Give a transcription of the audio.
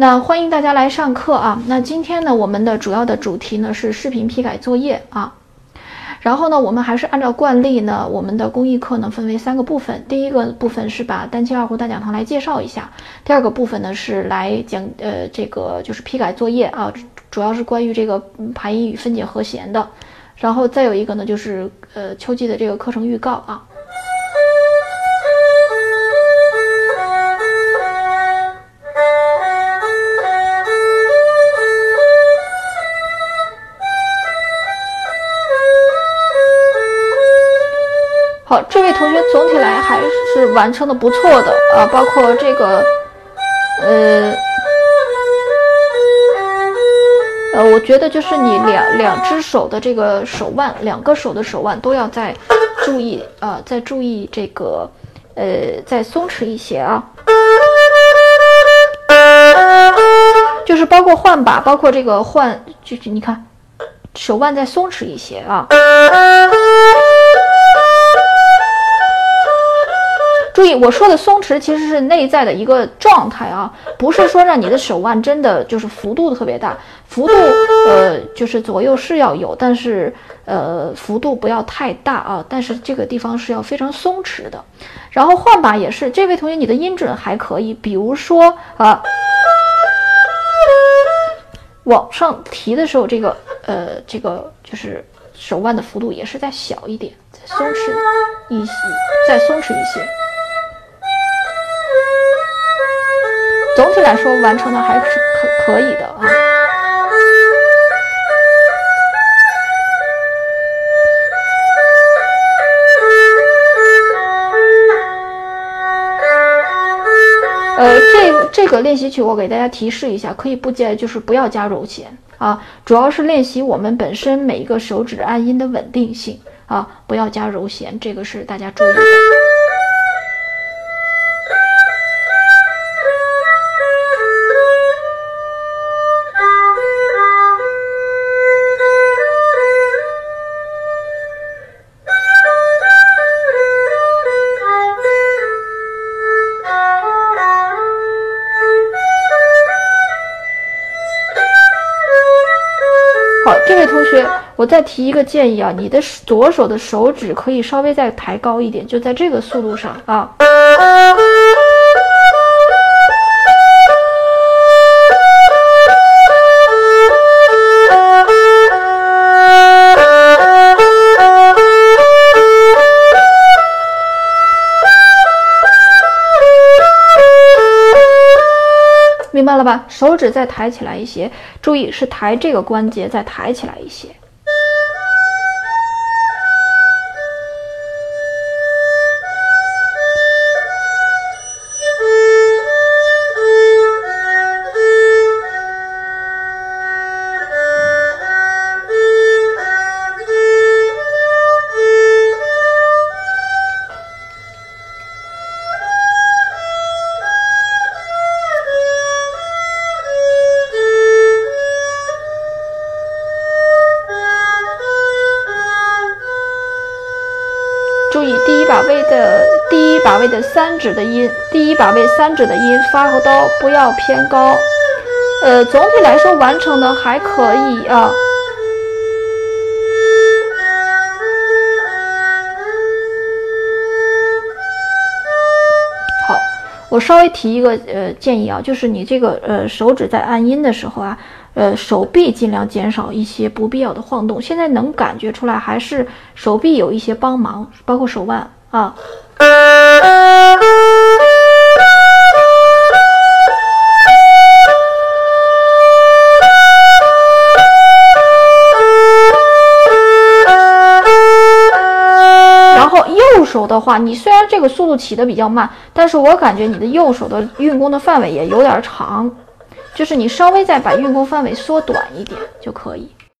那欢迎大家来上课啊！那今天呢，我们的主要的主题呢是视频批改作业啊。然后呢，我们还是按照惯例呢，我们的公益课呢分为三个部分。第一个部分是把丹青二胡大讲堂来介绍一下。第二个部分呢是来讲呃这个就是批改作业啊，主要是关于这个排音与分解和弦的。然后再有一个呢就是呃秋季的这个课程预告啊。好，这位同学总体来还是完成的不错的啊，包括这个，呃，呃，我觉得就是你两两只手的这个手腕，两个手的手腕都要再注意啊，再注意这个，呃，再松弛一些啊，就是包括换把，包括这个换，就是你看，手腕再松弛一些啊。注意，我说的松弛其实是内在的一个状态啊，不是说让你的手腕真的就是幅度特别大，幅度呃就是左右是要有，但是呃幅度不要太大啊，但是这个地方是要非常松弛的。然后换把也是，这位同学你的音准还可以，比如说啊，往上提的时候，这个呃这个就是手腕的幅度也是再小一点，再松弛一些，再松弛一些。总体来说，完成的还是可可以的啊。呃，这这个练习曲我给大家提示一下，可以不加，就是不要加柔弦啊，主要是练习我们本身每一个手指按音的稳定性啊，不要加柔弦，这个是大家注意的。这位同学我再提一个建议啊，你的左手的手指可以稍微再抬高一点，就在这个速度上啊。明白了吧？手指再抬起来一些，注意是抬这个关节再抬起来一些。注意第一把位的第一把位的三指的音，第一把位三指的音发和哆不要偏高，呃，总体来说完成的还可以啊。好，我稍微提一个呃建议啊，就是你这个呃手指在按音的时候啊，呃手臂尽量减少一些不必要的晃动。现在能感觉出来还是手臂有一些帮忙，包括手腕啊。然后右手的话，你虽然这个速度起的比较慢，但是我感觉你的右手的运弓的范围也有点长。就是你稍微再把运功范围缩短一点就可以。